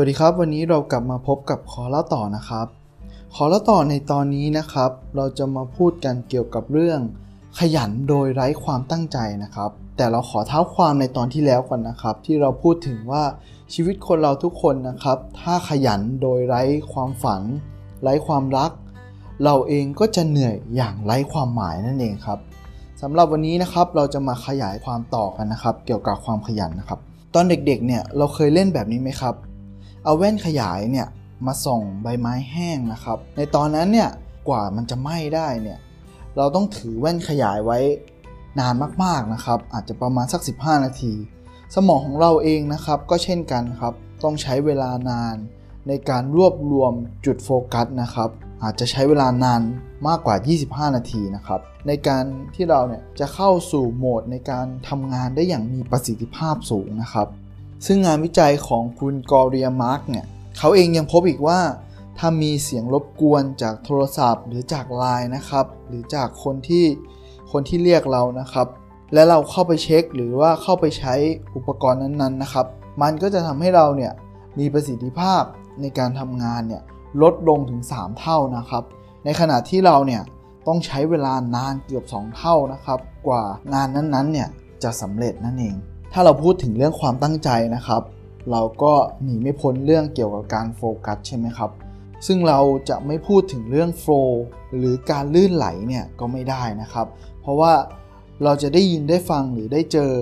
วัสดีครับ วันนี้เรากลับมาพบกับขอเล่าต่อนะครับ ขอเล่าต่อในตอนนี้นะครับ เราจะมาพูดกันเกี่ยวกับเรื่อง ขยันโดยไร้ความตั้งใจนะครับ แต่เราขอเท้าความในตอนที่แล้วก่อนนะครับ ที่เราพูดถึงว่าชีวิตคนเราทุกคนนะครับ ถ้าขยันโดยไร้ความฝัน ไร้ความรัก เราเองก็จะเหนื่อยอย่างไร้ความหมายนั่นเองครับสำหรับวันนี้นะครับเราจะมาขยายความต่อกันนะครับ เกี่ยวกับความขยันนะครับ ตอนเด็กๆเนี่ยเราเคยเล่นแบบนี้ไหมครับ เอาแว่นขยายเนี่ยมาส่องใบไม้แห้งนะครับ ในตอนนั้นเนี่ยกว่ามันจะไหม้ได้เนี่ยเราต้องถือแว่นขยายไว้นานมากๆนะครับ อาจจะประมาณสัก 15 นาที สมองของเราเองนะครับก็เช่นกันครับ ต้องใช้เวลานานในการรวบรวมจุดโฟกัสนะครับ อาจจะใช้เวลานานมากกว่า 25 นาทีนะครับ ในการที่เราเนี่ยจะเข้าสู่โหมดในการทำงานได้อย่างมีประสิทธิภาพสูงนะครับ ซึ่งงานวิจัยของคุณกอเรียมาร์กเนี่ยเขาเองยังพบอีกว่า ถ้ามีเสียงรบกวนจากโทรศัพท์ หรือจากไลน์นะครับ หรือจากคนที่คนที่เรียกเรานะครับ และเราเข้าไปเช็ค หรือว่าเข้าไปใช้อุปกรณ์นั้นๆนะครับ มันก็จะทำให้เราเนี่ยมีประสิทธิภาพในการทำงานเนี่ยลดลงถึง 3 เท่านะครับ ในขณะที่เราเนี่ยต้องใช้เวลานานเกือบ 2 เท่านะครับ กว่างานนั้นๆเนี่ยจะสำเร็จนั่นเอง ถ้าเราพูดถึงเรื่องความตั้งใจนะครับ เราก็หนีไม่พ้นเรื่องเกี่ยวกับการโฟกัสใช่ไหมครับ ซึ่งเราจะไม่พูดถึงเรื่องโฟล์หรือการลื่นไหลเนี่ยก็ไม่ได้นะครับ เพราะว่าเราจะได้ยินได้ฟังหรือได้เจอ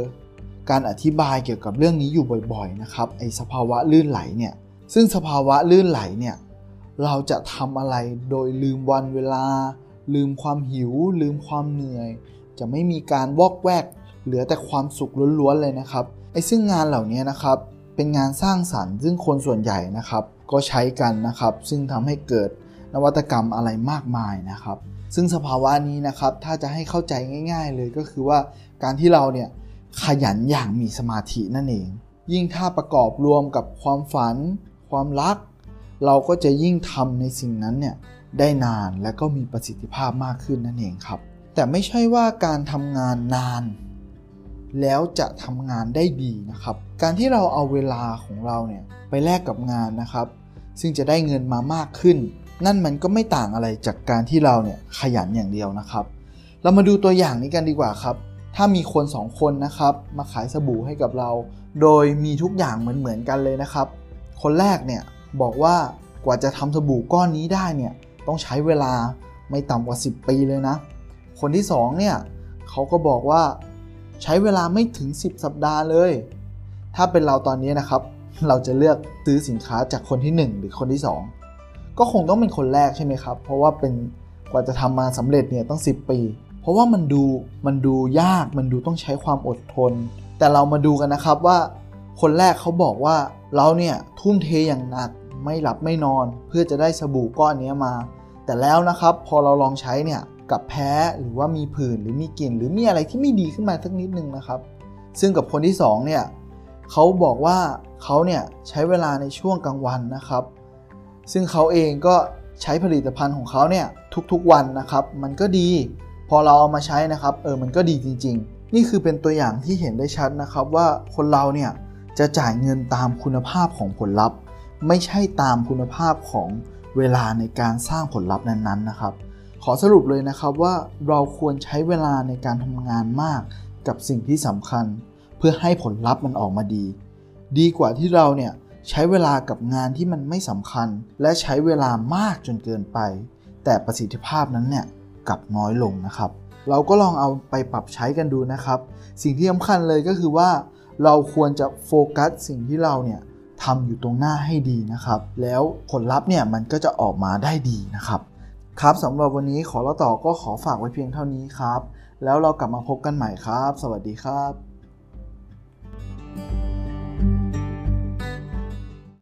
การอธิบายเกี่ยวกับเรื่องนี้อยู่บ่อยๆนะครับไอสภาวะลื่นไหลเนี่ยซึ่งสภาวะลื่นไหลเนี่ยเราจะทำอะไรโดยลืมวันเวลา ลืมความหิว ลืมความเหนื่อย จะไม่มีการวอกแวก เหลือแต่ความสุขล้วนๆเลยนะครับไอ้ซึ่งงานเหล่านี้นะครับเป็นงานสร้างสรรค์ซึ่งคนส่วนใหญ่นะครับก็ใช้กันนะครับซึ่งทำให้เกิดนวัตกรรมอะไรมากมายนะครับ ซึ่งสภาวะนี้นะครับถ้าจะให้เข้าใจง่าย ๆ เลยก็คือว่าการที่เราเนี่ยขยันอย่างมีสมาธินั่นเอง ยิ่งถ้าประกอบรวมกับความฝัน ความรัก เราก็จะยิ่งทำในสิ่งนั้นเนี่ยได้นานและก็มีประสิทธิภาพมากขึ้นนั่นเองครับ แต่ไม่ใช่ว่าการทำงานนาน แล้วจะทำงานได้ดีนะครับ การที่เราเอาเวลาของเราเนี่ยไปแลกกับงานนะครับ ซึ่งจะได้เงินมามากขึ้น นั่นมันก็ไม่ต่างอะไรจากการที่เราเนี่ยขยันอย่างเดียวนะครับ เรามาดูตัวอย่างนี้กันดีกว่าครับ ถ้ามีคนสองคนนะครับมาขายสบู่ให้กับเรา โดยมีทุกอย่างเหมือนเหมือนกันเลยนะครับ คนแรกเนี่ยบอกว่ากว่าจะทำสบู่ก้อนนี้ได้เนี่ยต้องใช้เวลาไม่ต่ำกว่า 10 ปีเลยนะ คนที่2เนี่ยเขาก็บอกว่า ใช้เวลาไม่ถึง 10 สัปดาห์เลย ถ้าเป็นเราตอนนี้นะครับ เราจะเลือกซื้อสินค้าจากคนที่ 1 หรือคนที่ 2 ก็คงต้องเป็นคนแรกใช่ไหมครับ เพราะว่าเป็นกว่าจะทำมาสำเร็จเนี่ยต้อง 10 ปี เพราะว่ามันดูมันดูยากมันดูต้องใช้ความอดทน แต่เรามาดูกันนะครับว่า คนแรกเขาบอกว่าเราเนี่ยทุ่มเทอย่างหนักไม่หลับไม่นอน เพื่อจะได้สบู่ก้อนนี้มา แต่แล้วนะครับพอเราลองใช้เนี่ย กับแพ้หรือว่ามีผื่นหรือมีกลิ่นหรือมีอะไรที่ไม่ดีขึ้นมาสักนิดนึงนะครับ ซึ่งกับคนที่2เนี่ยเขาบอกว่าเขาเนี่ยใช้เวลาในช่วงกลางวันนะครับ ซึ่งเขาเองก็ใช้ผลิตภัณฑ์ของเขาเนี่ยทุกๆวันนะครับ มันก็ดี พอเราเอามาใช้นะครับเออมันก็ดีจริง ๆ นี่คือเป็นตัวอย่างที่เห็นได้ชัดนะครับว่าคนเราเนี่ยจะจ่ายเงินตามคุณภาพของผลลัพธ์ ไม่ใช่ตามคุณภาพของเวลาในการสร้างผลลัพธ์นั้นๆนะครับ ขอสรุปเลยนะครับว่าเราควรใช้เวลาในการทำงานมากกับสิ่งที่สำคัญ เพื่อให้ผลลัพธ์มันออกมาดี ดีกว่าที่เราเนี่ยใช้เวลากับงานที่มันไม่สำคัญ และใช้เวลามากจนเกินไป แต่ประสิทธิภาพนั้นเนี่ยกลับน้อยลงนะครับ เราก็ลองเอาไปปรับใช้กันดูนะครับ สิ่งที่สำคัญเลยก็คือว่า เราควรจะโฟกัสสิ่งที่เราเนี่ยทำอยู่ตรงหน้าให้ดีนะครับ แล้วผลลัพธ์เนี่ยมันก็จะออกมาได้ดีนะครับ ครับสำหรับวันนี้ขอเล่าต่อก็ขอฝากไว้เพียงเท่านี้ครับ แล้วเรากลับมาพบกันใหม่ครับ สวัสดีครับ